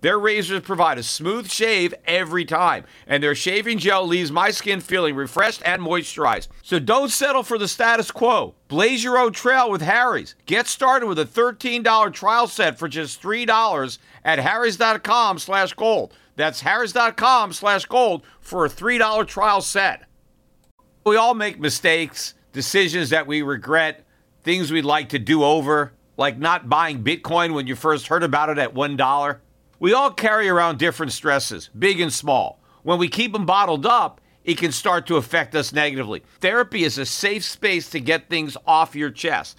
Their razors provide a smooth shave every time, and their shaving gel leaves my skin feeling refreshed and moisturized. So don't settle for the status quo. Blaze your own trail with Harry's. Get started with a $13 trial set for just $3 at harrys.com slash gold. That's harrys.com slash gold for a $3 trial set. We all make mistakes, decisions that we regret, things we'd like to do over, like not buying Bitcoin when you first heard about it at $1. We all carry around different stresses, big and small. When we keep them bottled up, it can start to affect us negatively. Therapy is a safe space to get things off your chest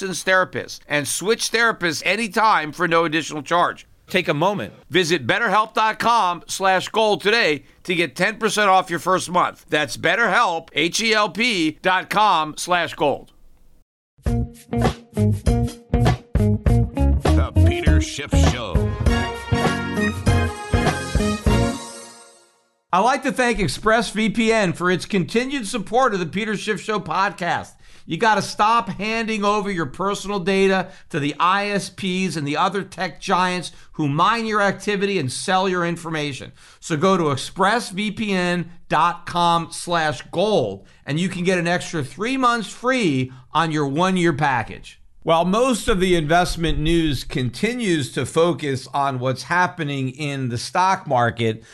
therapist and switch therapists anytime for no additional charge. Take a moment. Visit betterhelp.com slash gold today to get 10% off your first month. That's betterhelp, H-E-L-P dot com slash gold. The Peter Schiff Show. I'd like to thank ExpressVPN for its continued support of the Peter Schiff Show podcast. You got to stop handing over your personal data to the ISPs and the other tech giants who mine your activity and sell your information. So go to expressvpn.com slash gold and you can get an extra three months free on your one-year package. While most of the investment news continues to focus on what's happening in the stock market,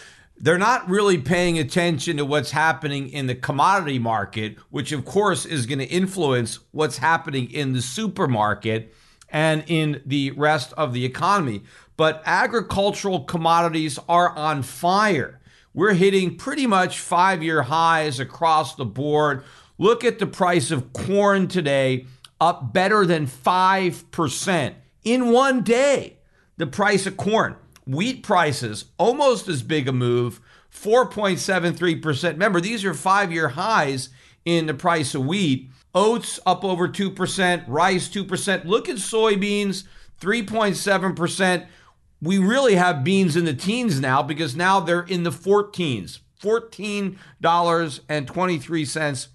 they're not really paying attention to what's happening in the commodity market, which of course is going to influence what's happening in the supermarket and in the rest of the economy. But agricultural commodities are on fire. We're hitting pretty much five year highs across the board. Look at the price of corn today, up better than 5% in one day. The price of corn. Wheat prices, almost as big a move, 4.73%. Remember, these are five year highs in the price of wheat. Oats up over 2%, rice 2%. Look at soybeans, 3.7%. We really have beans in the teens now because now they're in the 14s. $14.23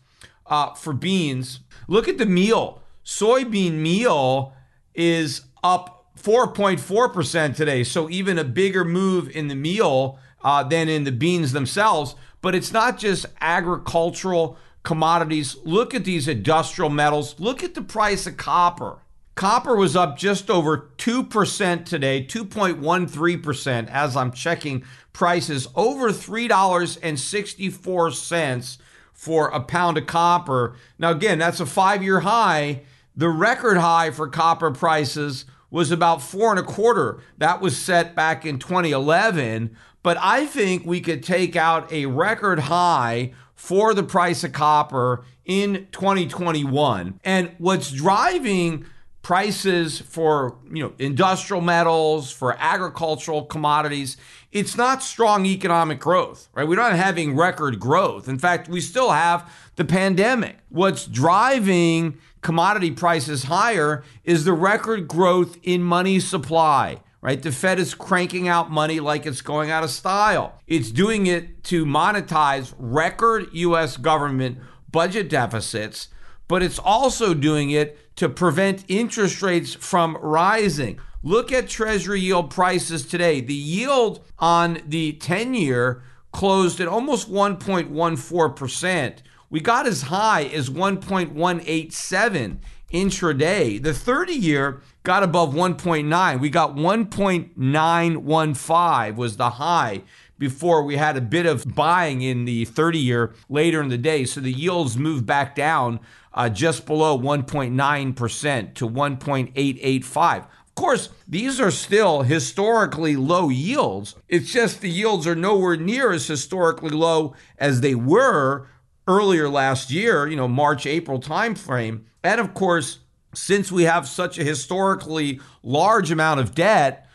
uh, for beans. Look at the meal. Soybean meal is up 4.4% today. So even a bigger move in the meal uh, than in the beans themselves. But it's not just agricultural commodities. Look at these industrial metals. Look at the price of copper. Copper was up just over 2% today, 2.13% as I'm checking prices, over $3.64 for a pound of copper. Now, again, that's a five year high. The record high for copper prices was about four and a quarter. That was set back in 2011. But I think we could take out a record high for the price of copper in 2021. And what's driving prices for, you know, industrial metals, for agricultural commodities, it's not strong economic growth, right? We're not having record growth. In fact, we still have the pandemic. What's driving commodity prices higher is the record growth in money supply right? The Fed is cranking out money like it's going out of style. It's doing it to monetize record US government budget deficits, but it's also doing it to prevent interest rates from rising. Look at Treasury yield prices today. The yield on the 10 year closed at almost 1.14%. We got as high as 1.187 intraday. The 30 year got above 1.9. We got 1.915 was the high before we had a bit of buying in the 30 year later in the day. So the yields moved back down uh, just below 1.9% to 1.885. Of course, these are still historically low yields. It's just the yields are nowhere near as historically low as they were earlier last year, you know, March, April timeframe. And of course, since we have such a historically large amount of debt,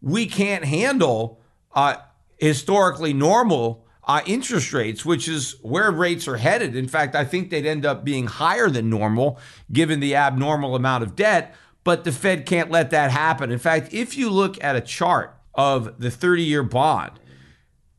we can't handle uh, historically normal uh, interest rates, which is where rates are headed. In fact, I think they'd end up being higher than normal given the abnormal amount of debt, but the Fed can't let that happen. In fact, if you look at a chart of the 30 year bond,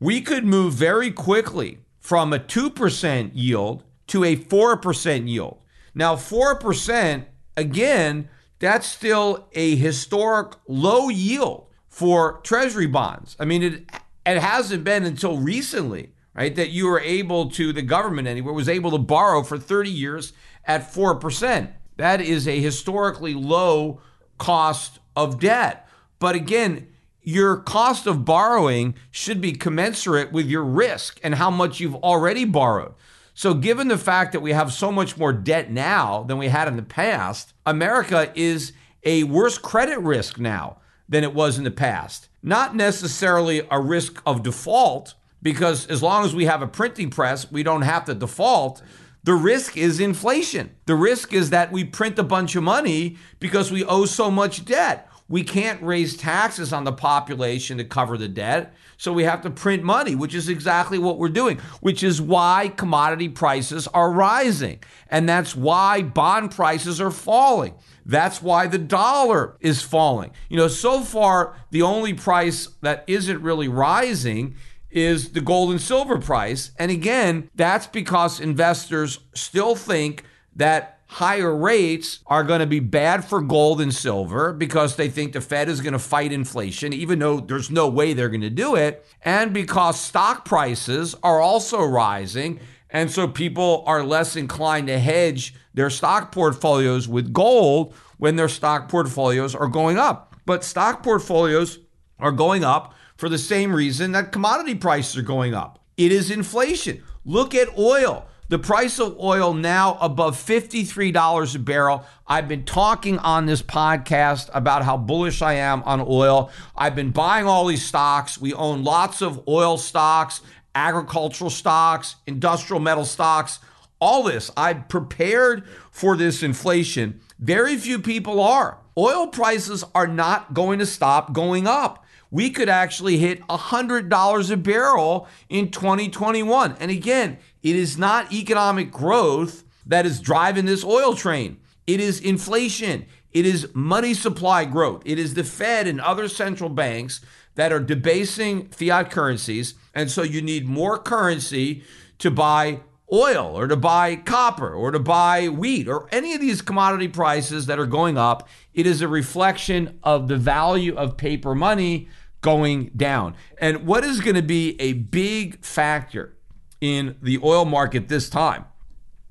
we could move very quickly from a 2% yield to a 4% yield. Now, 4%, again, that's still a historic low yield for treasury bonds. I mean, it it hasn't been until recently, right, that you were able to, the government anywhere, was able to borrow for 30 years at 4%. That is a historically low cost of debt. But again, your cost of borrowing should be commensurate with your risk and how much you've already borrowed. So, given the fact that we have so much more debt now than we had in the past, America is a worse credit risk now than it was in the past. Not necessarily a risk of default, because as long as we have a printing press, we don't have to default. The risk is inflation. The risk is that we print a bunch of money because we owe so much debt. We can't raise taxes on the population to cover the debt. So we have to print money, which is exactly what we're doing, which is why commodity prices are rising. And that's why bond prices are falling. That's why the dollar is falling. You know, so far, the only price that isn't really rising is the gold and silver price. And again, that's because investors still think that higher rates are going to be bad for gold and silver because they think the Fed is going to fight inflation, even though there's no way they're going to do it. And because stock prices are also rising. And so people are less inclined to hedge their stock portfolios with gold when their stock portfolios are going up. But stock portfolios are going up for the same reason that commodity prices are going up. It is inflation. Look at oil. The price of oil now above $53 a barrel. I've been talking on this podcast about how bullish I am on oil. I've been buying all these stocks. We own lots of oil stocks, agricultural stocks, industrial metal stocks, all this. I'm prepared for this inflation. Very few people are. Oil prices are not going to stop going up we could actually hit $100 a barrel in 2021. And again, it is not economic growth that is driving this oil train. It is inflation. It is money supply growth. It is the Fed and other central banks that are debasing fiat currencies. And so you need more currency to buy oil or to buy copper or to buy wheat or any of these commodity prices that are going up. It is a reflection of the value of paper money going down. And what is going to be a big factor in the oil market this time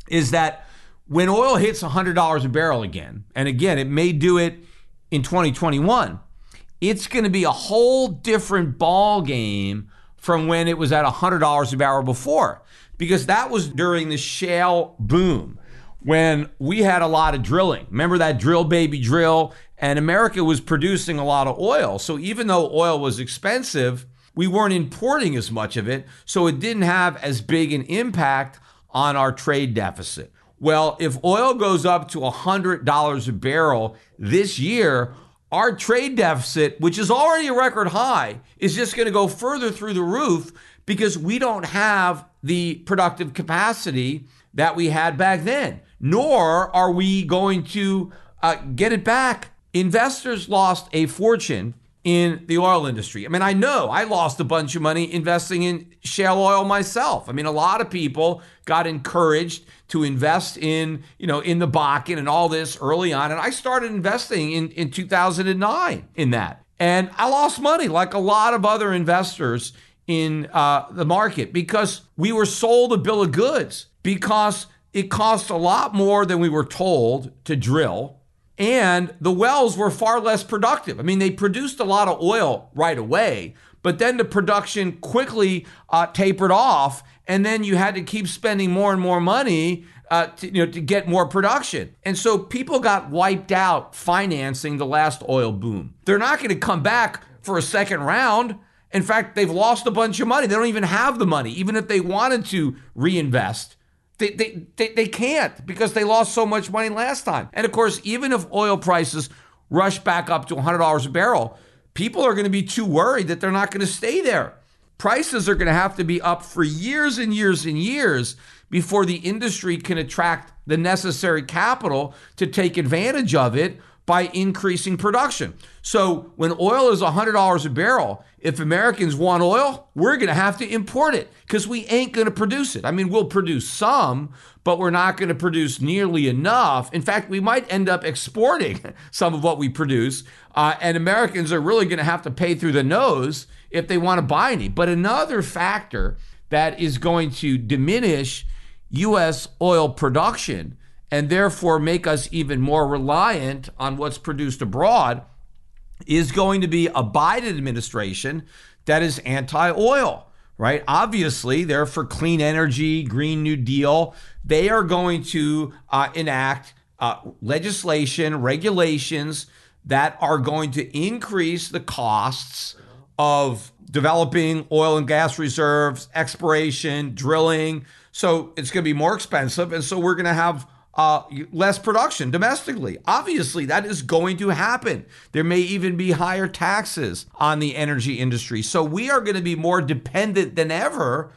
is that when oil hits $100 a barrel again, and again, it may do it in 2021, it's going to be a whole different ball game from when it was at $100 a barrel before, because that was during the shale boom when we had a lot of drilling. Remember that drill baby drill? And America was producing a lot of oil. So even though oil was expensive, we weren't importing as much of it, so it didn't have as big an impact on our trade deficit. Well, if oil goes up to $100 a barrel this year, our trade deficit, which is already a record high, is just going to go further through the roof because we don't have the productive capacity that we had back then, nor are we going to uh, get it back. Investors lost a fortune in the oil industry. I mean, I know I lost a bunch of money investing in shale oil myself. I mean, a lot of people got encouraged to invest in, you know, in the Bakken and all this early on. And I started investing in, in 2009 in that. And I lost money like a lot of other investors in uh, the market because we were sold a bill of goods because it cost a lot more than we were told to drill. And the wells were far less productive. I mean, they produced a lot of oil right away, but then the production quickly uh, tapered off. And then you had to keep spending more and more money uh, to, you know, to get more production. And so people got wiped out financing the last oil boom. They're not going to come back for a second round. In fact, they've lost a bunch of money. They don't even have the money, even if they wanted to reinvest. They, they, they, they can't because they lost so much money last time. And of course, even if oil prices rush back up to $100 a barrel, people are going to be too worried that they're not going to stay there. Prices are going to have to be up for years and years and years before the industry can attract the necessary capital to take advantage of it by increasing production. So when oil is $100 a barrel, if Americans want oil, we're going to have to import it because we ain't going to produce it. I mean, we'll produce some, but we're not going to produce nearly enough. In fact, we might end up exporting some of what we produce, uh, and Americans are really going to have to pay through the nose if they want to buy any. But another factor that is going to diminish U.S. oil production and therefore make us even more reliant on what's produced abroad is going to be a Biden administration that is anti oil, right? Obviously, they're for clean energy, Green New Deal. They are going to uh, enact uh, legislation, regulations that are going to increase the costs of developing oil and gas reserves, exploration, drilling. So it's going to be more expensive. And so we're going to have uh, less production domestically. Obviously, that is going to happen. There may even be higher taxes on the energy industry. So we are going to be more dependent than ever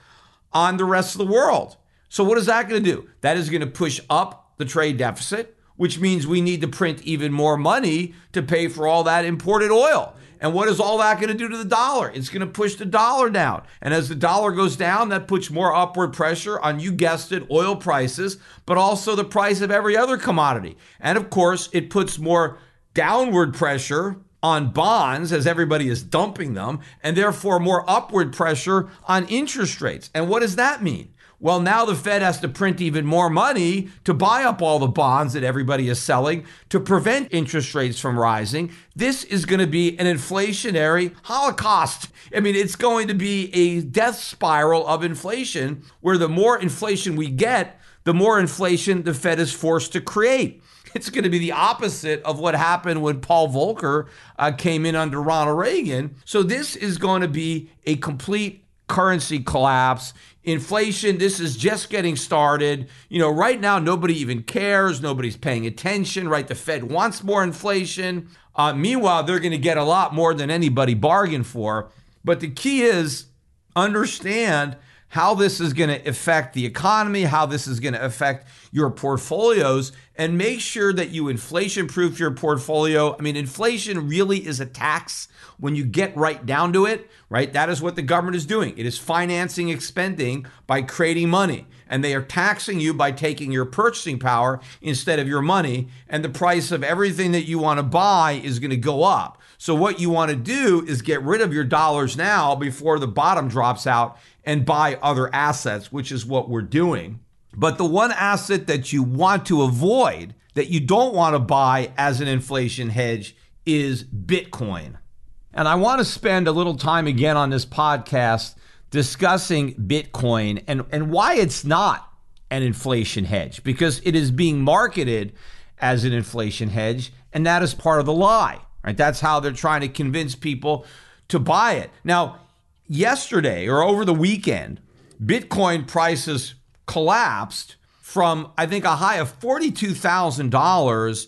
on the rest of the world. So, what is that going to do? That is going to push up the trade deficit, which means we need to print even more money to pay for all that imported oil. And what is all that going to do to the dollar? It's going to push the dollar down. And as the dollar goes down, that puts more upward pressure on, you guessed it, oil prices, but also the price of every other commodity. And of course, it puts more downward pressure on bonds as everybody is dumping them, and therefore more upward pressure on interest rates. And what does that mean? Well, now the Fed has to print even more money to buy up all the bonds that everybody is selling to prevent interest rates from rising. This is going to be an inflationary holocaust. I mean, it's going to be a death spiral of inflation where the more inflation we get, the more inflation the Fed is forced to create. It's going to be the opposite of what happened when Paul Volcker uh, came in under Ronald Reagan. So, this is going to be a complete currency collapse. Inflation, this is just getting started. You know, right now, nobody even cares. Nobody's paying attention, right? The Fed wants more inflation. Uh, meanwhile, they're going to get a lot more than anybody bargained for. But the key is understand how this is going to affect the economy, how this is going to affect your portfolios, and make sure that you inflation proof your portfolio. I mean, inflation really is a tax when you get right down to it, right? That is what the government is doing. It is financing expending by creating money. And they are taxing you by taking your purchasing power instead of your money. And the price of everything that you want to buy is going to go up. So, what you want to do is get rid of your dollars now before the bottom drops out and buy other assets, which is what we're doing. But the one asset that you want to avoid, that you don't want to buy as an inflation hedge, is Bitcoin. And I want to spend a little time again on this podcast discussing Bitcoin and, and why it's not an inflation hedge, because it is being marketed as an inflation hedge, and that is part of the lie. Right? That's how they're trying to convince people to buy it. Now, yesterday or over the weekend, Bitcoin prices collapsed from, I think, a high of $42,000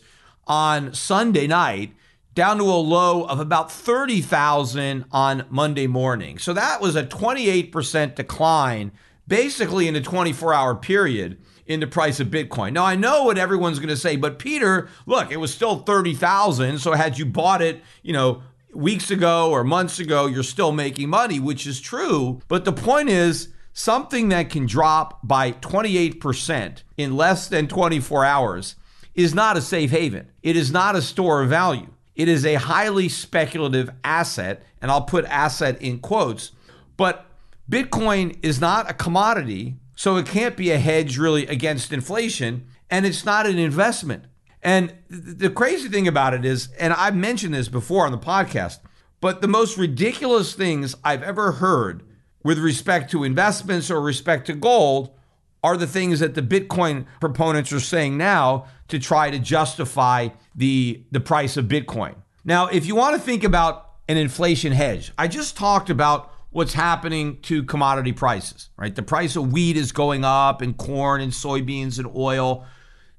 on Sunday night down to a low of about 30,000 on Monday morning. So that was a 28% decline basically in a 24-hour period in the price of Bitcoin. Now I know what everyone's going to say, but Peter, look, it was still 30,000, so had you bought it, you know, weeks ago or months ago, you're still making money, which is true. But the point is, something that can drop by 28% in less than 24 hours is not a safe haven. It is not a store of value. It is a highly speculative asset, and I'll put asset in quotes. But Bitcoin is not a commodity, so it can't be a hedge really against inflation, and it's not an investment. And the crazy thing about it is, and I've mentioned this before on the podcast, but the most ridiculous things I've ever heard with respect to investments or respect to gold are the things that the Bitcoin proponents are saying now to try to justify the, the price of Bitcoin. Now, if you want to think about an inflation hedge, I just talked about what's happening to commodity prices, right? The price of wheat is going up and corn and soybeans and oil.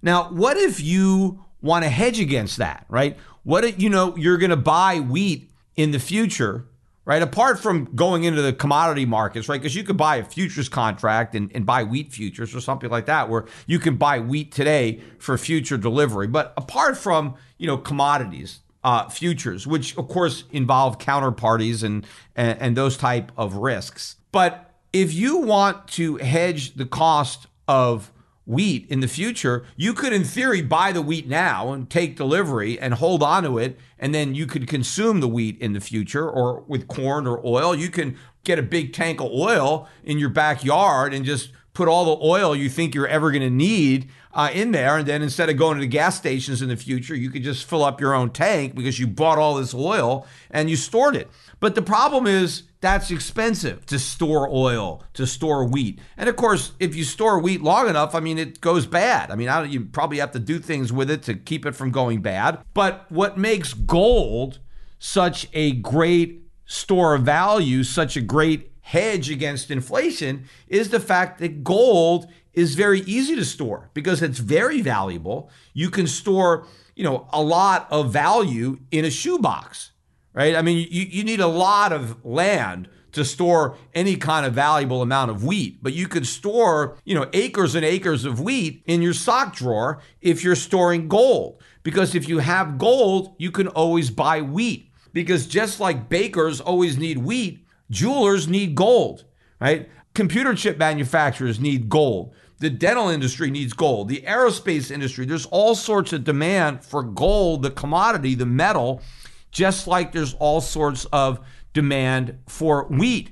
Now, what if you want to hedge against that, right? What if you know you're going to buy wheat in the future, right? Apart from going into the commodity markets, right? Because you could buy a futures contract and, and buy wheat futures or something like that, where you can buy wheat today for future delivery. But apart from, you know, commodities, uh, futures, which of course involve counterparties and, and, and those type of risks. But if you want to hedge the cost of wheat in the future, you could, in theory, buy the wheat now and take delivery and hold on to it. And then you could consume the wheat in the future or with corn or oil. You can get a big tank of oil in your backyard and just put all the oil you think you're ever going to need uh, in there. And then instead of going to the gas stations in the future, you could just fill up your own tank because you bought all this oil and you stored it. But the problem is that's expensive to store oil, to store wheat. And of course, if you store wheat long enough, I mean, it goes bad. I mean, I you probably have to do things with it to keep it from going bad. But what makes gold such a great store of value, such a great hedge against inflation, is the fact that gold is very easy to store because it's very valuable. You can store, you know, a lot of value in a shoebox right? I mean, you, you need a lot of land to store any kind of valuable amount of wheat, but you could store, you know, acres and acres of wheat in your sock drawer if you're storing gold. Because if you have gold, you can always buy wheat. Because just like bakers always need wheat, jewelers need gold, right? Computer chip manufacturers need gold. The dental industry needs gold. The aerospace industry, there's all sorts of demand for gold, the commodity, the metal just like there's all sorts of demand for wheat.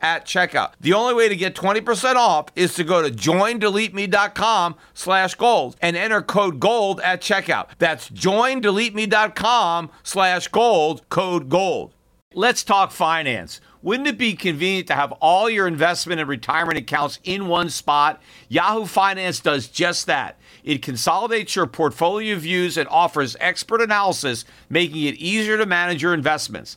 at checkout. The only way to get 20% off is to go to joindeleteme.com slash gold and enter code gold at checkout. That's joindeleteme.com slash gold, code gold. Let's talk finance. Wouldn't it be convenient to have all your investment and retirement accounts in one spot? Yahoo Finance does just that. It consolidates your portfolio views and offers expert analysis, making it easier to manage your investments.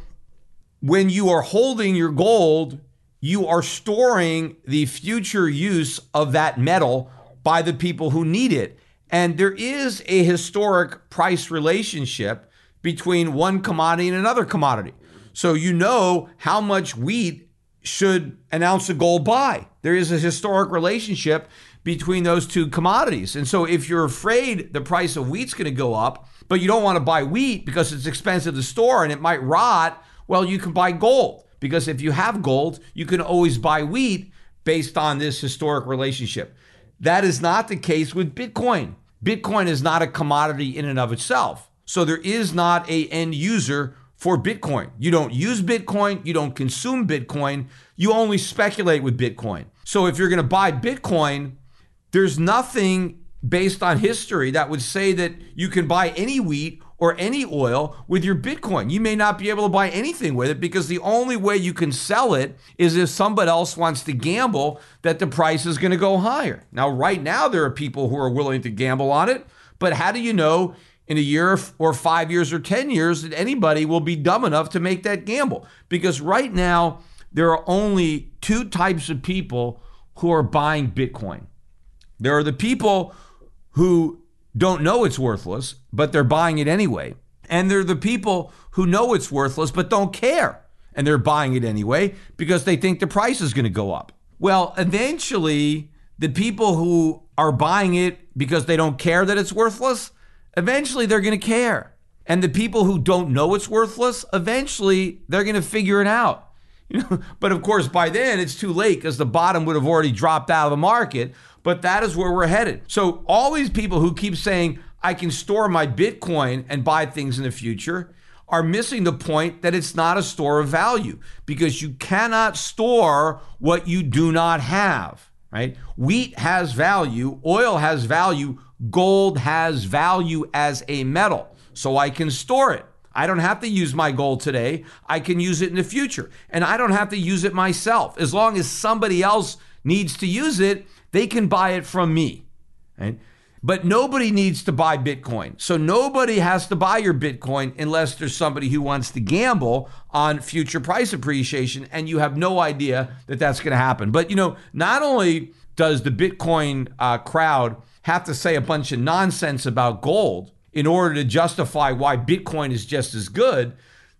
when you are holding your gold, you are storing the future use of that metal by the people who need it. And there is a historic price relationship between one commodity and another commodity. So you know how much wheat should an ounce of gold buy. There is a historic relationship between those two commodities. And so if you're afraid the price of wheat's going to go up, but you don't want to buy wheat because it's expensive to store and it might rot, well, you can buy gold because if you have gold, you can always buy wheat based on this historic relationship. That is not the case with Bitcoin. Bitcoin is not a commodity in and of itself. So there is not a end user for Bitcoin. You don't use Bitcoin, you don't consume Bitcoin, you only speculate with Bitcoin. So if you're going to buy Bitcoin, there's nothing based on history that would say that you can buy any wheat or any oil with your Bitcoin. You may not be able to buy anything with it because the only way you can sell it is if somebody else wants to gamble that the price is going to go higher. Now, right now, there are people who are willing to gamble on it, but how do you know in a year or five years or 10 years that anybody will be dumb enough to make that gamble? Because right now, there are only two types of people who are buying Bitcoin. There are the people who don't know it's worthless, but they're buying it anyway. And they're the people who know it's worthless, but don't care. And they're buying it anyway because they think the price is going to go up. Well, eventually, the people who are buying it because they don't care that it's worthless, eventually they're going to care. And the people who don't know it's worthless, eventually they're going to figure it out. You know, but of course, by then it's too late because the bottom would have already dropped out of the market but that is where we're headed. So all these people who keep saying I can store my Bitcoin and buy things in the future are missing the point that it's not a store of value because you cannot store what you do not have, right? Wheat has value, oil has value, gold has value as a metal. So I can store it. I don't have to use my gold today. I can use it in the future. And I don't have to use it myself. As long as somebody else needs to use it, they can buy it from me. Right? But nobody needs to buy Bitcoin. So nobody has to buy your Bitcoin unless there's somebody who wants to gamble on future price appreciation and you have no idea that that's going to happen. But you know, not only does the Bitcoin uh, crowd have to say a bunch of nonsense about gold in order to justify why Bitcoin is just as good,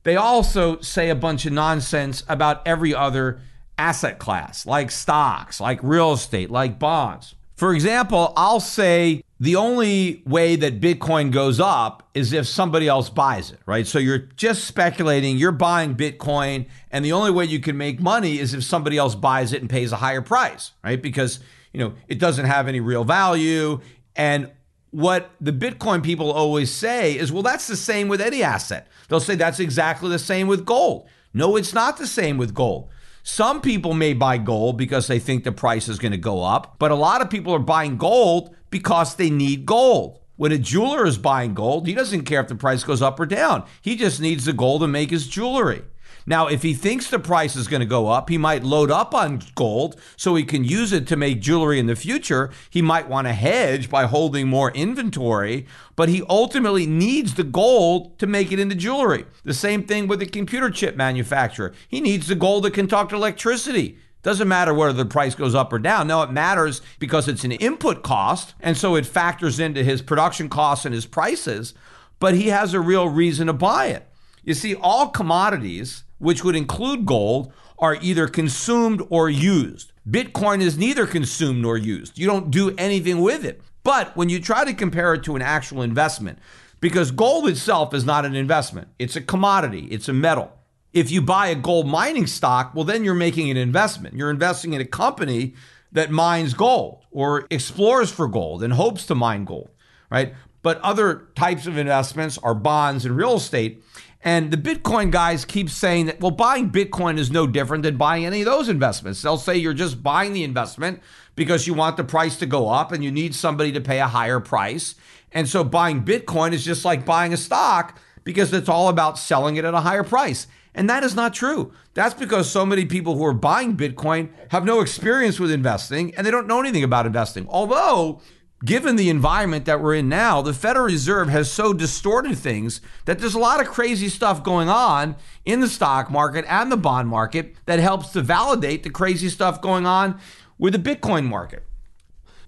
they also say a bunch of nonsense about every other asset class, like stocks, like real estate, like bonds. For example, I'll say the only way that Bitcoin goes up is if somebody else buys it, right? So you're just speculating, you're buying Bitcoin, and the only way you can make money is if somebody else buys it and pays a higher price, right? Because, you know, it doesn't have any real value. And what the Bitcoin people always say is, well, that's the same with any asset. They'll say that's exactly the same with gold. No, it's not the same with gold. Some people may buy gold because they think the price is going to go up, but a lot of people are buying gold because they need gold. When a jeweler is buying gold, he doesn't care if the price goes up or down. He just needs the gold to make his jewelry. Now, if he thinks the price is going to go up, he might load up on gold so he can use it to make jewelry in the future. He might want to hedge by holding more inventory, but he ultimately needs the gold to make it into jewelry. The same thing with the computer chip manufacturer. He needs the gold that can talk to electricity. Doesn't matter whether the price goes up or down. No, it matters because it's an input cost, and so it factors into his production costs and his prices, but he has a real reason to buy it. You see, all commodities which would include gold, are either consumed or used. Bitcoin is neither consumed nor used. You don't do anything with it. But when you try to compare it to an actual investment, because gold itself is not an investment, it's a commodity, it's a metal. If you buy a gold mining stock, well, then you're making an investment. You're investing in a company that mines gold or explores for gold and hopes to mine gold, right? But other types of investments are bonds and real estate. And the Bitcoin guys keep saying that, well, buying Bitcoin is no different than buying any of those investments. They'll say you're just buying the investment because you want the price to go up and you need somebody to pay a higher price. And so buying Bitcoin is just like buying a stock because it's all about selling it at a higher price. And that is not true. That's because so many people who are buying Bitcoin have no experience with investing and they don't know anything about investing. Although, given the environment that we're in now, the Federal Reserve has so distorted things that there's a lot of crazy stuff going on in the stock market and the bond market that helps to validate the crazy stuff going on with the Bitcoin market.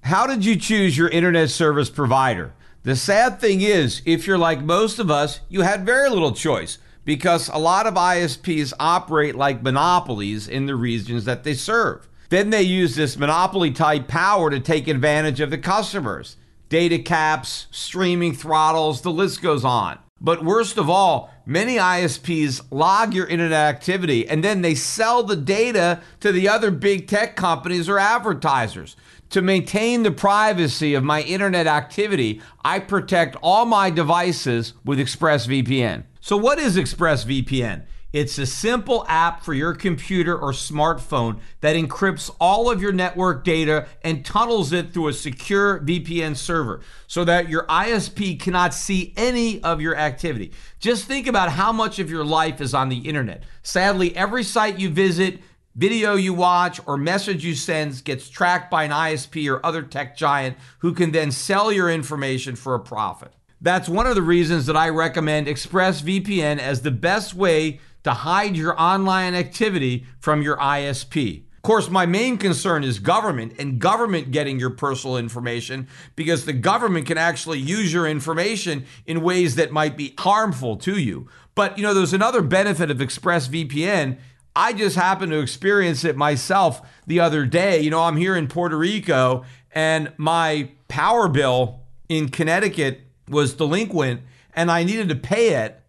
How did you choose your internet service provider? The sad thing is, if you're like most of us, you had very little choice because a lot of ISPs operate like monopolies in the regions that they serve. Then they use this monopoly type power to take advantage of the customers. Data caps, streaming throttles, the list goes on. But worst of all, many ISPs log your internet activity and then they sell the data to the other big tech companies or advertisers. To maintain the privacy of my internet activity, I protect all my devices with ExpressVPN. So, what is ExpressVPN? It's a simple app for your computer or smartphone that encrypts all of your network data and tunnels it through a secure VPN server so that your ISP cannot see any of your activity. Just think about how much of your life is on the internet. Sadly, every site you visit, video you watch, or message you send gets tracked by an ISP or other tech giant who can then sell your information for a profit. That's one of the reasons that I recommend ExpressVPN as the best way to hide your online activity from your ISP. Of course, my main concern is government and government getting your personal information because the government can actually use your information in ways that might be harmful to you. But, you know, there's another benefit of ExpressVPN. I just happened to experience it myself the other day. You know, I'm here in Puerto Rico and my power bill in Connecticut was delinquent and I needed to pay it.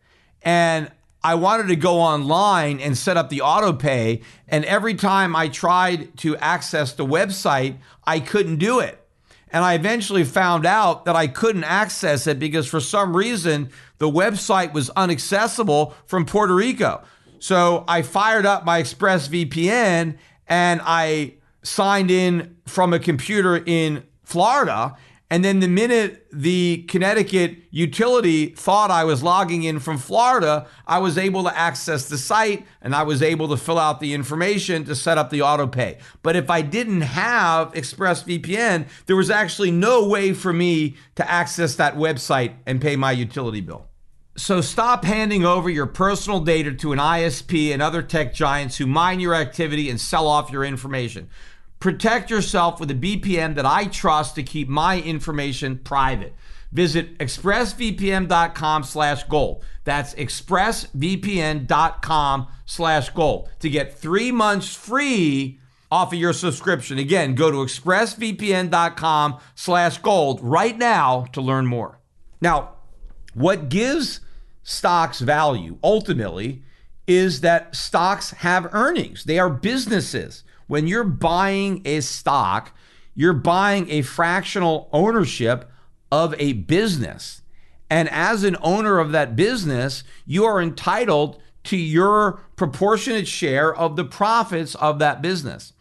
And I wanted to go online and set up the auto pay. And every time I tried to access the website, I couldn't do it. And I eventually found out that I couldn't access it because for some reason the website was inaccessible from Puerto Rico. So I fired up my ExpressVPN and I signed in from a computer in Florida and then the minute the Connecticut utility thought I was logging in from Florida, I was able to access the site and I was able to fill out the information to set up the auto pay. But if I didn't have ExpressVPN, there was actually no way for me to access that website and pay my utility bill. So stop handing over your personal data to an ISP and other tech giants who mine your activity and sell off your information. Protect yourself with a VPN that I trust to keep my information private. Visit expressvpn.com slash gold. That's expressvpn.com slash gold to get three months free off of your subscription. Again, go to expressvpn.com slash gold right now to learn more. Now, what gives stocks value ultimately is that stocks have earnings. They are businesses. When you're buying a stock, you're buying a fractional ownership of a business. And as an owner of that business, you are entitled to your proportionate share of the profits of that business.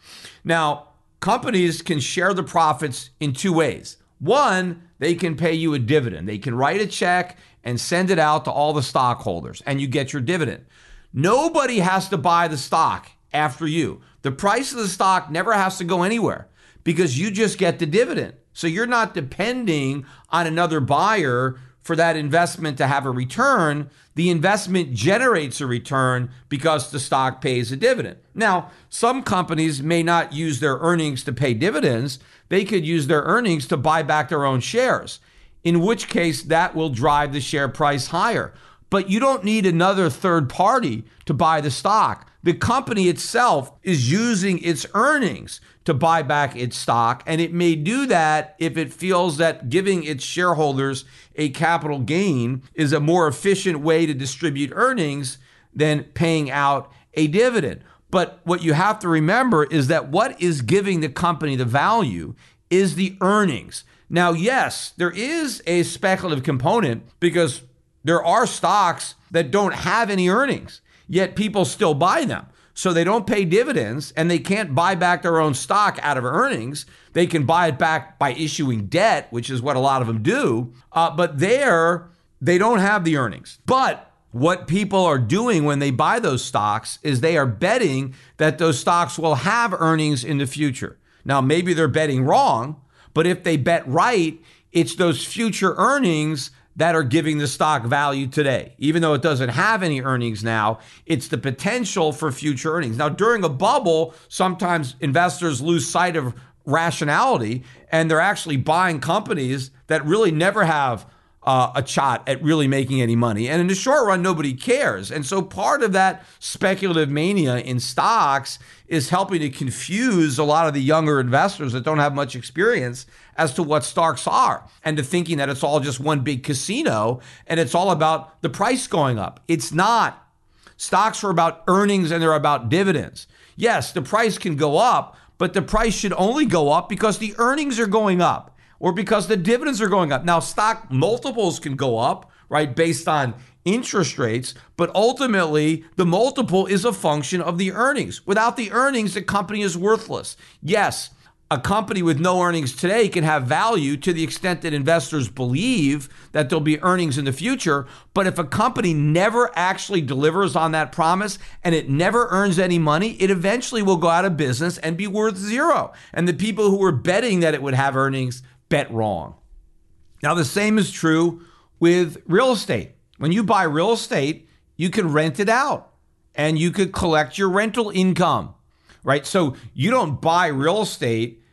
Now, companies can share the profits in two ways. One, they can pay you a dividend. They can write a check and send it out to all the stockholders, and you get your dividend. Nobody has to buy the stock after you. The price of the stock never has to go anywhere because you just get the dividend. So you're not depending on another buyer for that investment to have a return. The investment generates a return because the stock pays a dividend. Now, some companies may not use their earnings to pay dividends, they could use their earnings to buy back their own shares, in which case that will drive the share price higher. But you don't need another third party to buy the stock the company itself is using its earnings to buy back its stock. And it may do that if it feels that giving its shareholders a capital gain is a more efficient way to distribute earnings than paying out a dividend. But what you have to remember is that what is giving the company the value is the earnings. Now, yes, there is a speculative component because there are stocks that don't have any earnings, yet people still buy them. So they don't pay dividends and they can't buy back their own stock out of earnings. They can buy it back by issuing debt, which is what a lot of them do. Uh, but there, they don't have the earnings. But what people are doing when they buy those stocks is they are betting that those stocks will have earnings in the future. Now, maybe they're betting wrong, but if they bet right, it's those future earnings that are giving the stock value today. Even though it doesn't have any earnings now, it's the potential for future earnings. Now, during a bubble, sometimes investors lose sight of rationality and they're actually buying companies that really never have uh, a shot at really making any money. And in the short run, nobody cares. And so part of that speculative mania in stocks is helping to confuse a lot of the younger investors that don't have much experience as to what stocks are and to thinking that it's all just one big casino and it's all about the price going up. It's not. Stocks are about earnings and they're about dividends. Yes, the price can go up, but the price should only go up because the earnings are going up or because the dividends are going up. Now, stock multiples can go up, right, based on interest rates, but ultimately the multiple is a function of the earnings. Without the earnings, the company is worthless. Yes, a company with no earnings today can have value to the extent that investors believe that there'll be earnings in the future. But if a company never actually delivers on that promise and it never earns any money, it eventually will go out of business and be worth zero. And the people who were betting that it would have earnings bet wrong. Now, the same is true with real estate. When you buy real estate, you can rent it out and you could collect your rental income, right? So you don't buy real estate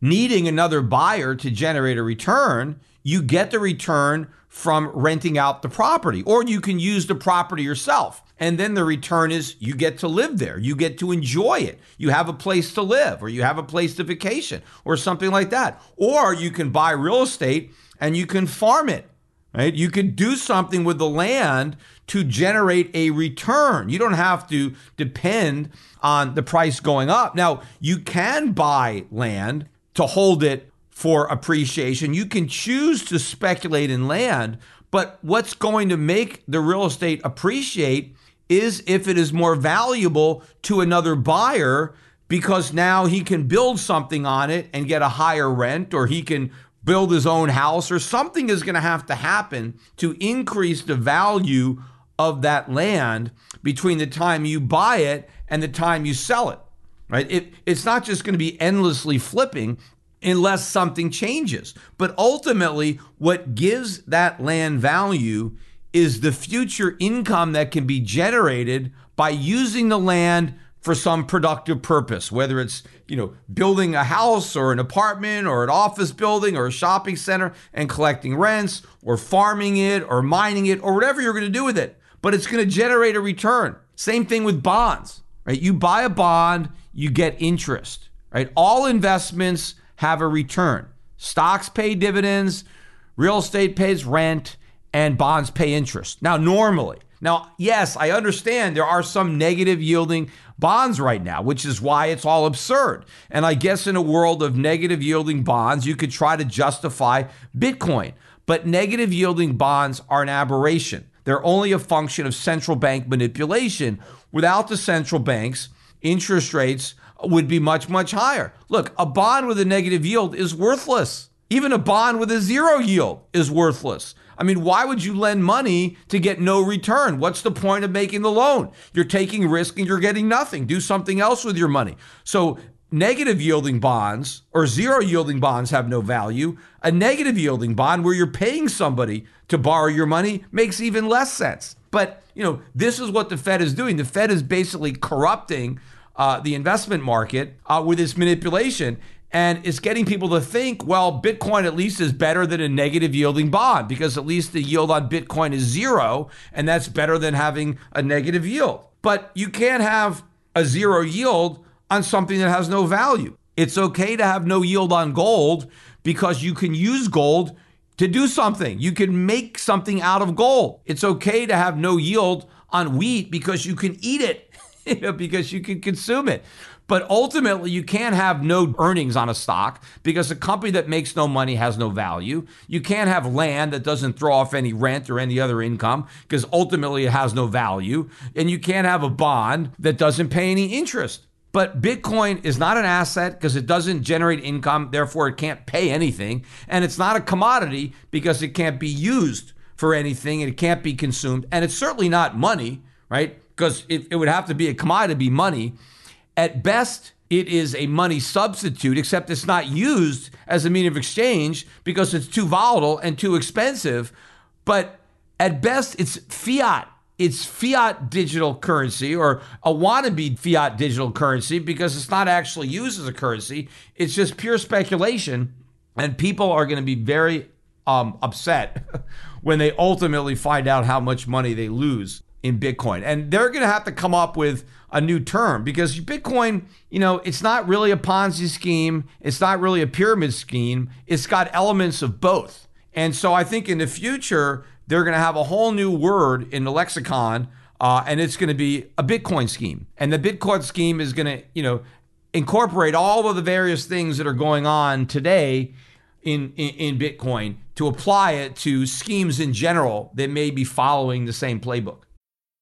needing another buyer to generate a return. You get the return from renting out the property, or you can use the property yourself. And then the return is you get to live there. You get to enjoy it. You have a place to live, or you have a place to vacation, or something like that. Or you can buy real estate and you can farm it, right? You can do something with the land to generate a return. You don't have to depend on the price going up. Now, you can buy land to hold it for appreciation. You can choose to speculate in land, but what's going to make the real estate appreciate is if it is more valuable to another buyer because now he can build something on it and get a higher rent or he can build his own house or something is going to have to happen to increase the value of that land between the time you buy it and the time you sell it right? It, it's not just going to be endlessly flipping unless something changes. But ultimately what gives that land value is the future income that can be generated by using the land for some productive purpose, whether it's, you know, building a house or an apartment or an office building or a shopping center and collecting rents or farming it or mining it or whatever you're going to do with it. But it's going to generate a return. Same thing with bonds, right? You buy a bond, you get interest, right? All investments have a return. Stocks pay dividends, real estate pays rent, and bonds pay interest. Now, normally, now, yes, I understand there are some negative yielding bonds right now, which is why it's all absurd. And I guess in a world of negative yielding bonds, you could try to justify Bitcoin. But negative yielding bonds are an aberration. They're only a function of central bank manipulation. Without the central banks, interest rates would be much, much higher. Look, a bond with a negative yield is worthless. Even a bond with a zero yield is worthless. I mean, why would you lend money to get no return? What's the point of making the loan? You're taking risk and you're getting nothing. Do something else with your money. So, negative yielding bonds or zero yielding bonds have no value. A negative yielding bond where you're paying somebody to borrow your money makes even less sense. But, you know, this is what the Fed is doing. The Fed is basically corrupting uh, the investment market uh, with its manipulation. And it's getting people to think, well, Bitcoin at least is better than a negative yielding bond because at least the yield on Bitcoin is zero, and that's better than having a negative yield. But you can't have a zero yield on something that has no value. It's okay to have no yield on gold because you can use gold to do something. You can make something out of gold. It's okay to have no yield on wheat because you can eat it. you know, because you can consume it. But ultimately, you can't have no earnings on a stock because a company that makes no money has no value. You can't have land that doesn't throw off any rent or any other income because ultimately it has no value. And you can't have a bond that doesn't pay any interest. But Bitcoin is not an asset because it doesn't generate income, therefore, it can't pay anything. And it's not a commodity because it can't be used for anything and it can't be consumed. And it's certainly not money, right? Because it, it would have to be a commodity to be money. At best, it is a money substitute, except it's not used as a mean of exchange because it's too volatile and too expensive. But at best, it's fiat. It's fiat digital currency or a wannabe fiat digital currency because it's not actually used as a currency. It's just pure speculation. And people are going to be very um, upset when they ultimately find out how much money they lose in Bitcoin. And they're going to have to come up with a new term because Bitcoin, you know, it's not really a Ponzi scheme, it's not really a pyramid scheme. It's got elements of both. And so I think in the future, they're going to have a whole new word in the lexicon, uh, and it's going to be a Bitcoin scheme. And the Bitcoin scheme is going to, you know, incorporate all of the various things that are going on today in, in, in Bitcoin to apply it to schemes in general that may be following the same playbook.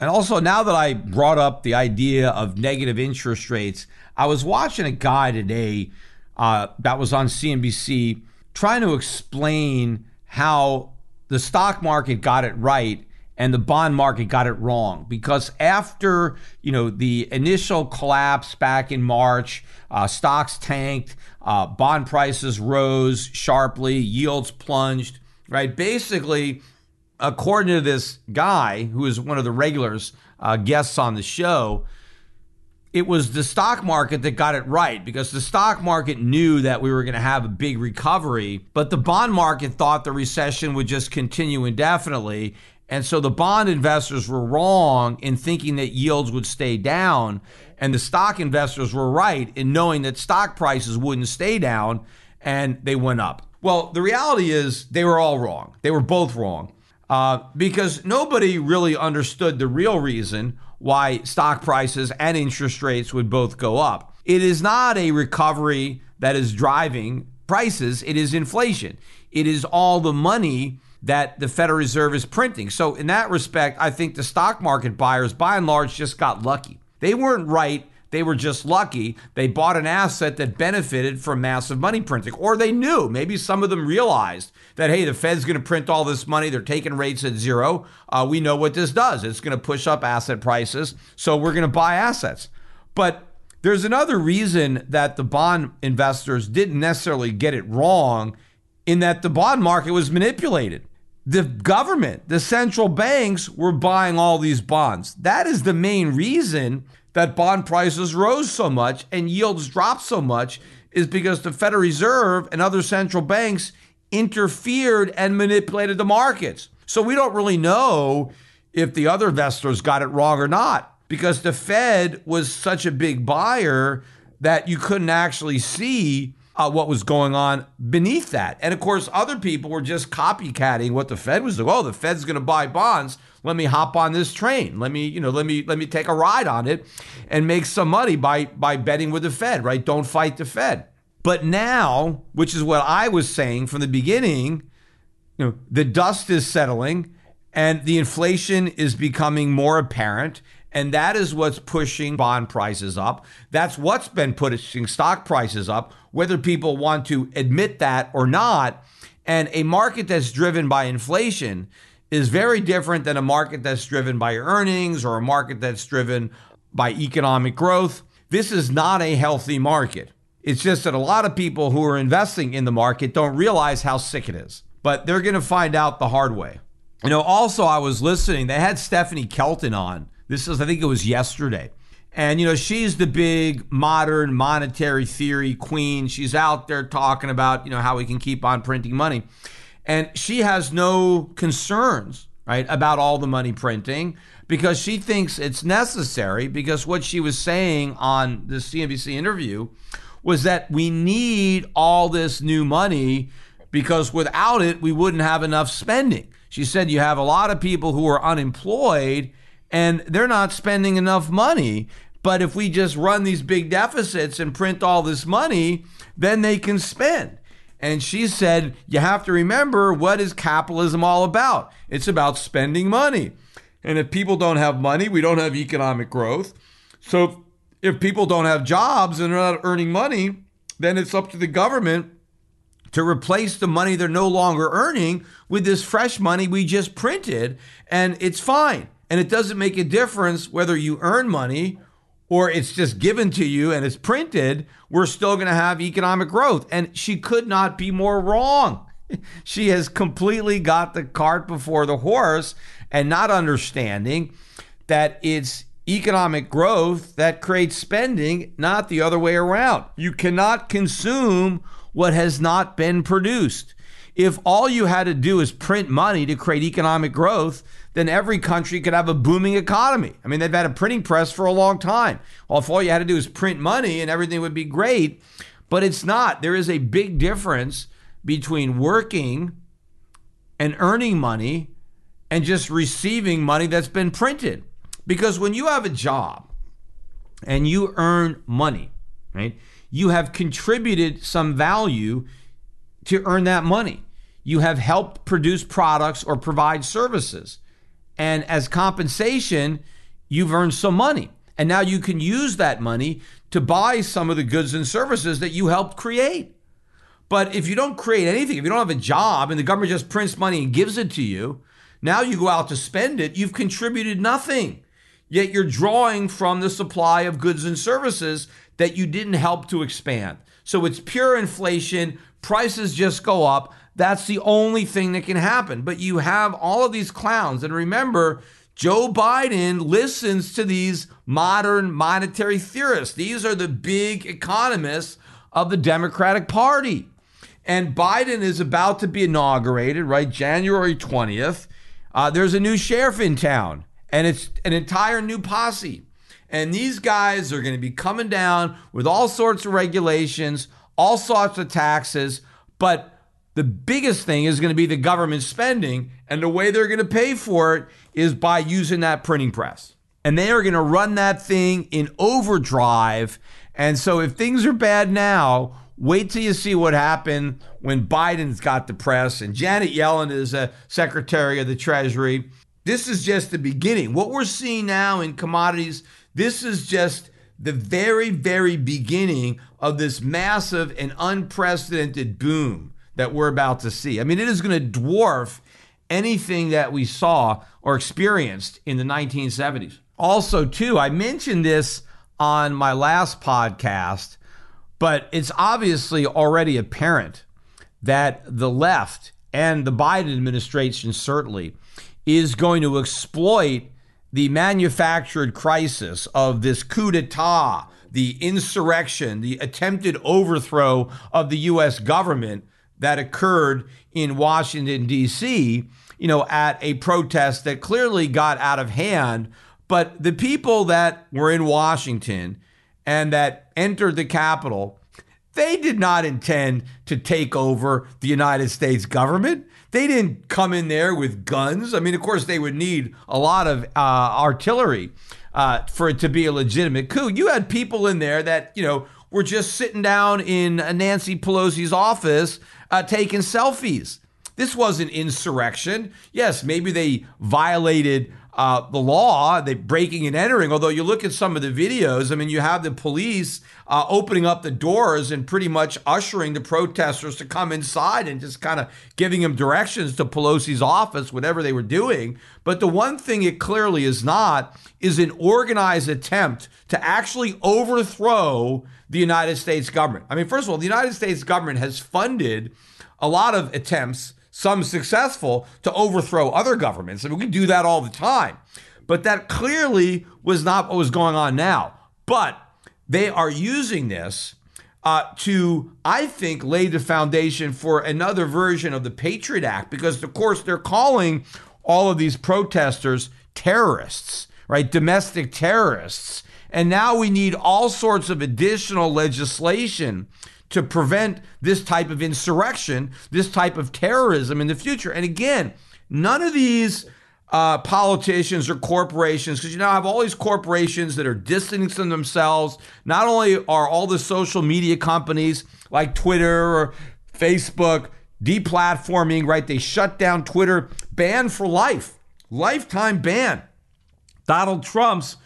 And also, now that I brought up the idea of negative interest rates, I was watching a guy today uh, that was on CNBC trying to explain how the stock market got it right and the bond market got it wrong because after you know the initial collapse back in March, uh, stocks tanked, uh, bond prices rose sharply, yields plunged. Right, basically, according to this guy who is one of the regulars uh, guests on the show, it was the stock market that got it right because the stock market knew that we were going to have a big recovery, but the bond market thought the recession would just continue indefinitely. And so the bond investors were wrong in thinking that yields would stay down. And the stock investors were right in knowing that stock prices wouldn't stay down and they went up. Well, the reality is they were all wrong. They were both wrong uh, because nobody really understood the real reason why stock prices and interest rates would both go up. It is not a recovery that is driving prices, it is inflation. It is all the money that the Federal Reserve is printing. So, in that respect, I think the stock market buyers, by and large, just got lucky. They weren't right they were just lucky. They bought an asset that benefited from massive money printing, or they knew. Maybe some of them realized that, hey, the Fed's going to print all this money. They're taking rates at zero. Uh, we know what this does. It's going to push up asset prices. So we're going to buy assets. But there's another reason that the bond investors didn't necessarily get it wrong in that the bond market was manipulated. The government, the central banks were buying all these bonds. That is the main reason that bond prices rose so much and yields dropped so much is because the Federal Reserve and other central banks interfered and manipulated the markets. So we don't really know if the other investors got it wrong or not because the Fed was such a big buyer that you couldn't actually see uh, what was going on beneath that. And of course, other people were just copycatting what the Fed was doing. Oh, the Fed's going to buy bonds. Let me hop on this train. Let me, you know, let me let me take a ride on it and make some money by by betting with the Fed, right? Don't fight the Fed. But now, which is what I was saying from the beginning, you know, the dust is settling and the inflation is becoming more apparent and that is what's pushing bond prices up. That's what's been pushing stock prices up, whether people want to admit that or not. And a market that's driven by inflation is very different than a market that's driven by earnings or a market that's driven by economic growth. This is not a healthy market. It's just that a lot of people who are investing in the market don't realize how sick it is, but they're going to find out the hard way. You know, also, I was listening, they had Stephanie Kelton on this is, I think it was yesterday. And, you know, she's the big modern monetary theory queen. She's out there talking about, you know, how we can keep on printing money. And she has no concerns, right, about all the money printing because she thinks it's necessary. Because what she was saying on the CNBC interview was that we need all this new money because without it, we wouldn't have enough spending. She said you have a lot of people who are unemployed and they're not spending enough money. But if we just run these big deficits and print all this money, then they can spend. And she said, you have to remember what is capitalism all about? It's about spending money. And if people don't have money, we don't have economic growth. So if people don't have jobs and they're not earning money, then it's up to the government to replace the money they're no longer earning with this fresh money we just printed. And it's fine. And it doesn't make a difference whether you earn money or it's just given to you and it's printed. We're still going to have economic growth. And she could not be more wrong. She has completely got the cart before the horse and not understanding that it's economic growth that creates spending, not the other way around. You cannot consume what has not been produced. If all you had to do is print money to create economic growth, then every country could have a booming economy. I mean, they've had a printing press for a long time. Well, if all you had to do is print money and everything would be great, but it's not. There is a big difference between working and earning money and just receiving money that's been printed. Because when you have a job and you earn money, right, you have contributed some value to earn that money. You have helped produce products or provide services. And as compensation, you've earned some money. And now you can use that money to buy some of the goods and services that you helped create. But if you don't create anything, if you don't have a job and the government just prints money and gives it to you, now you go out to spend it, you've contributed nothing. Yet you're drawing from the supply of goods and services that you didn't help to expand. So it's pure inflation, prices just go up. That's the only thing that can happen. But you have all of these clowns. And remember, Joe Biden listens to these modern monetary theorists. These are the big economists of the Democratic Party. And Biden is about to be inaugurated, right? January 20th. Uh, there's a new sheriff in town, and it's an entire new posse. And these guys are going to be coming down with all sorts of regulations, all sorts of taxes. But the biggest thing is going to be the government spending. And the way they're going to pay for it is by using that printing press. And they are going to run that thing in overdrive. And so if things are bad now, wait till you see what happened when Biden's got the press and Janet Yellen is a Secretary of the Treasury. This is just the beginning. What we're seeing now in commodities, this is just the very, very beginning of this massive and unprecedented boom that we're about to see. I mean, it is going to dwarf anything that we saw or experienced in the 1970s. Also, too, I mentioned this on my last podcast, but it's obviously already apparent that the left and the Biden administration certainly is going to exploit the manufactured crisis of this coup d'etat, the insurrection, the attempted overthrow of the U.S. government that occurred in Washington, D.C., you know, at a protest that clearly got out of hand. But the people that were in Washington and that entered the Capitol, they did not intend to take over the United States government. They didn't come in there with guns. I mean, of course, they would need a lot of uh, artillery uh, for it to be a legitimate coup. You had people in there that, you know, were just sitting down in Nancy Pelosi's office uh, taking selfies. This wasn't insurrection. Yes, maybe they violated uh, the law, they breaking and entering. Although you look at some of the videos, I mean, you have the police uh, opening up the doors and pretty much ushering the protesters to come inside and just kind of giving them directions to Pelosi's office, whatever they were doing. But the one thing it clearly is not is an organized attempt to actually overthrow the United States government. I mean, first of all, the United States government has funded a lot of attempts some successful, to overthrow other governments. I mean, we do that all the time. But that clearly was not what was going on now. But they are using this uh, to, I think, lay the foundation for another version of the Patriot Act because, of course, they're calling all of these protesters terrorists, right? Domestic terrorists. And now we need all sorts of additional legislation to prevent this type of insurrection, this type of terrorism in the future. And again, none of these uh, politicians or corporations, because you now have all these corporations that are distancing themselves. Not only are all the social media companies like Twitter or Facebook deplatforming, right? They shut down Twitter, ban for life, lifetime ban. Donald Trump's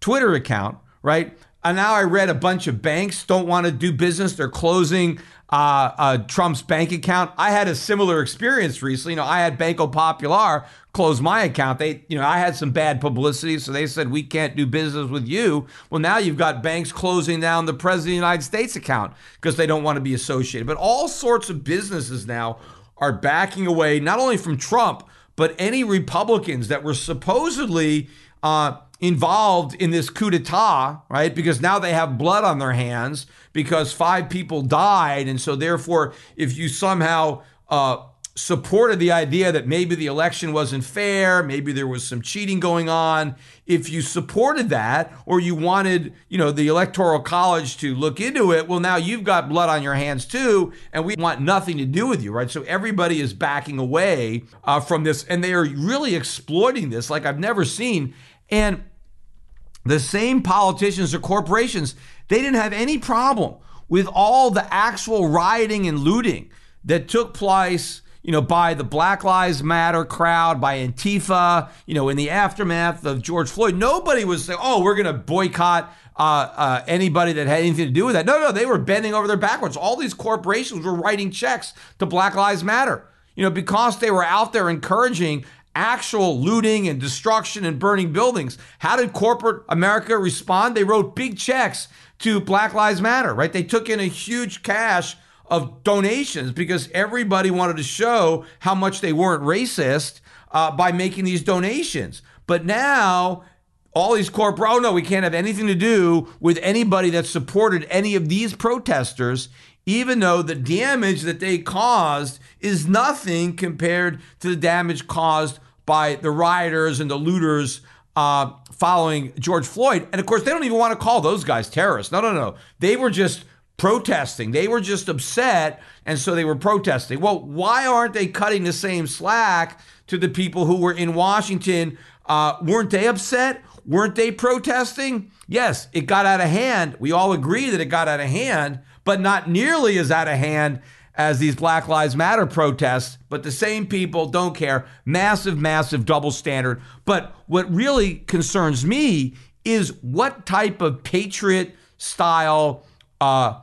Twitter account, right? And now I read a bunch of banks don't want to do business. They're closing uh, uh, Trump's bank account. I had a similar experience recently. You know, I had Banco Popular close my account. They, you know, I had some bad publicity, so they said we can't do business with you. Well, now you've got banks closing down the President of the United States account because they don't want to be associated. But all sorts of businesses now are backing away, not only from Trump, but any Republicans that were supposedly uh, involved in this coup d'etat, right? Because now they have blood on their hands because five people died. And so, therefore, if you somehow uh, supported the idea that maybe the election wasn't fair, maybe there was some cheating going on, if you supported that or you wanted, you know, the electoral college to look into it, well now you've got blood on your hands too and we want nothing to do with you, right? So everybody is backing away uh, from this and they are really exploiting this like I've never seen and the same politicians or corporations, they didn't have any problem with all the actual rioting and looting that took place you know, by the Black Lives Matter crowd, by Antifa, you know, in the aftermath of George Floyd. Nobody was saying, oh, we're going to boycott uh, uh, anybody that had anything to do with that. No, no, they were bending over their backwards. All these corporations were writing checks to Black Lives Matter, you know, because they were out there encouraging actual looting and destruction and burning buildings. How did corporate America respond? They wrote big checks to Black Lives Matter, right? They took in a huge cash of donations because everybody wanted to show how much they weren't racist uh, by making these donations. But now, all these corporate, oh no, we can't have anything to do with anybody that supported any of these protesters, even though the damage that they caused is nothing compared to the damage caused by the rioters and the looters uh, following George Floyd. And of course, they don't even want to call those guys terrorists. No, no, no. They were just protesting. They were just upset, and so they were protesting. Well, why aren't they cutting the same slack to the people who were in Washington? Uh, weren't they upset? Weren't they protesting? Yes, it got out of hand. We all agree that it got out of hand, but not nearly as out of hand as these Black Lives Matter protests, but the same people don't care. Massive, massive double standard. But what really concerns me is what type of patriot style uh,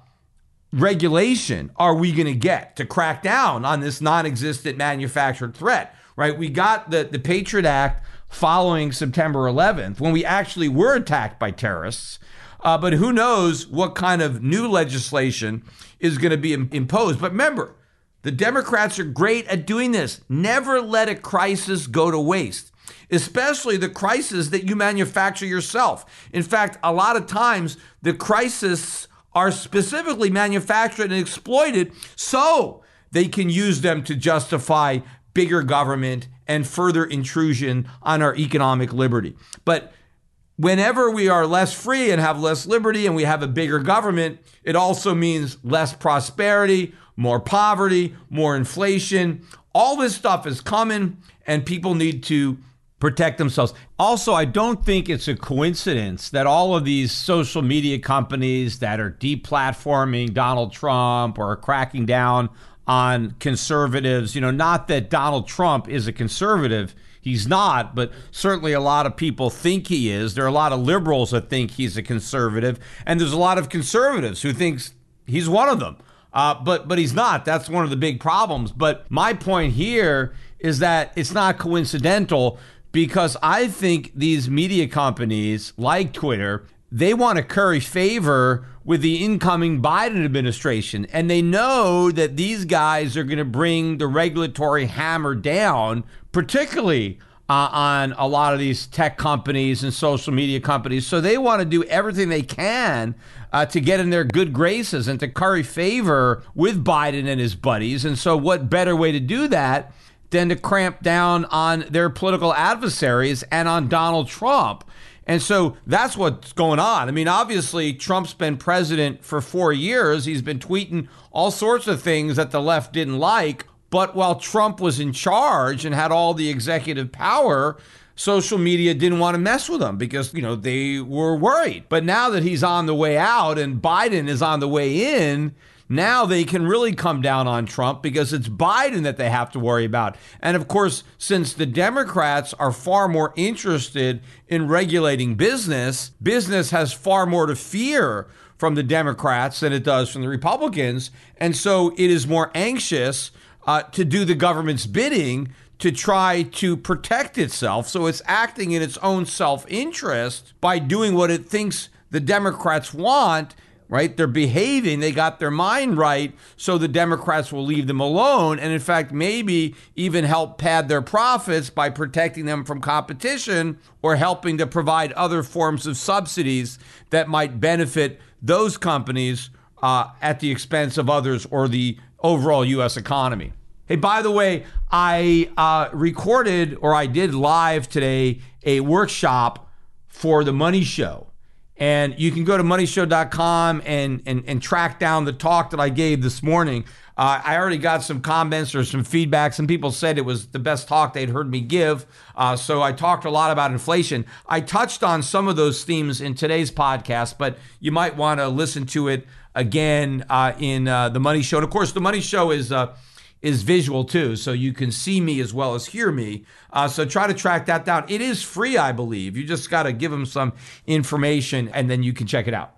regulation are we going to get to crack down on this non existent manufactured threat? Right? We got the, the Patriot Act following September 11th when we actually were attacked by terrorists. Uh, but who knows what kind of new legislation is going to be imposed. But remember, the Democrats are great at doing this. Never let a crisis go to waste, especially the crisis that you manufacture yourself. In fact, a lot of times the crisis are specifically manufactured and exploited so they can use them to justify bigger government and further intrusion on our economic liberty. But whenever we are less free and have less liberty and we have a bigger government, it also means less prosperity, more poverty, more inflation. All this stuff is coming, and people need to protect themselves. Also, I don't think it's a coincidence that all of these social media companies that are deplatforming Donald Trump or cracking down on conservatives, you know, not that Donald Trump is a conservative, he's not, but certainly a lot of people think he is. There are a lot of liberals that think he's a conservative, and there's a lot of conservatives who thinks he's one of them. Uh, but but he's not. That's one of the big problems. But my point here is that it's not coincidental because I think these media companies like Twitter, they want to curry favor with the incoming Biden administration. And they know that these guys are going to bring the regulatory hammer down, particularly uh, on a lot of these tech companies and social media companies. So they want to do everything they can uh, to get in their good graces and to curry favor with Biden and his buddies. And so, what better way to do that than to cramp down on their political adversaries and on Donald Trump? And so that's what's going on. I mean, obviously, Trump's been president for four years. He's been tweeting all sorts of things that the left didn't like. But while Trump was in charge and had all the executive power, social media didn't want to mess with him because, you know, they were worried. But now that he's on the way out and Biden is on the way in, now they can really come down on Trump because it's Biden that they have to worry about. And of course, since the Democrats are far more interested in regulating business, business has far more to fear from the Democrats than it does from the Republicans. And so it is more anxious uh, to do the government's bidding to try to protect itself. So it's acting in its own self interest by doing what it thinks the Democrats want right? They're behaving, they got their mind right, so the Democrats will leave them alone. And in fact, maybe even help pad their profits by protecting them from competition or helping to provide other forms of subsidies that might benefit those companies uh, at the expense of others or the overall U.S. economy. Hey, by the way, I uh, recorded or I did live today a workshop for the Money Show. And you can go to moneyshow.com and, and, and track down the talk that I gave this morning. Uh, I already got some comments or some feedback. Some people said it was the best talk they'd heard me give. Uh, so I talked a lot about inflation. I touched on some of those themes in today's podcast, but you might want to listen to it again uh, in uh, the Money Show. And of course, the Money Show is uh, is visual too, so you can see me as well as hear me. Uh, so try to track that down. It is free, I believe. You just got to give them some information and then you can check it out.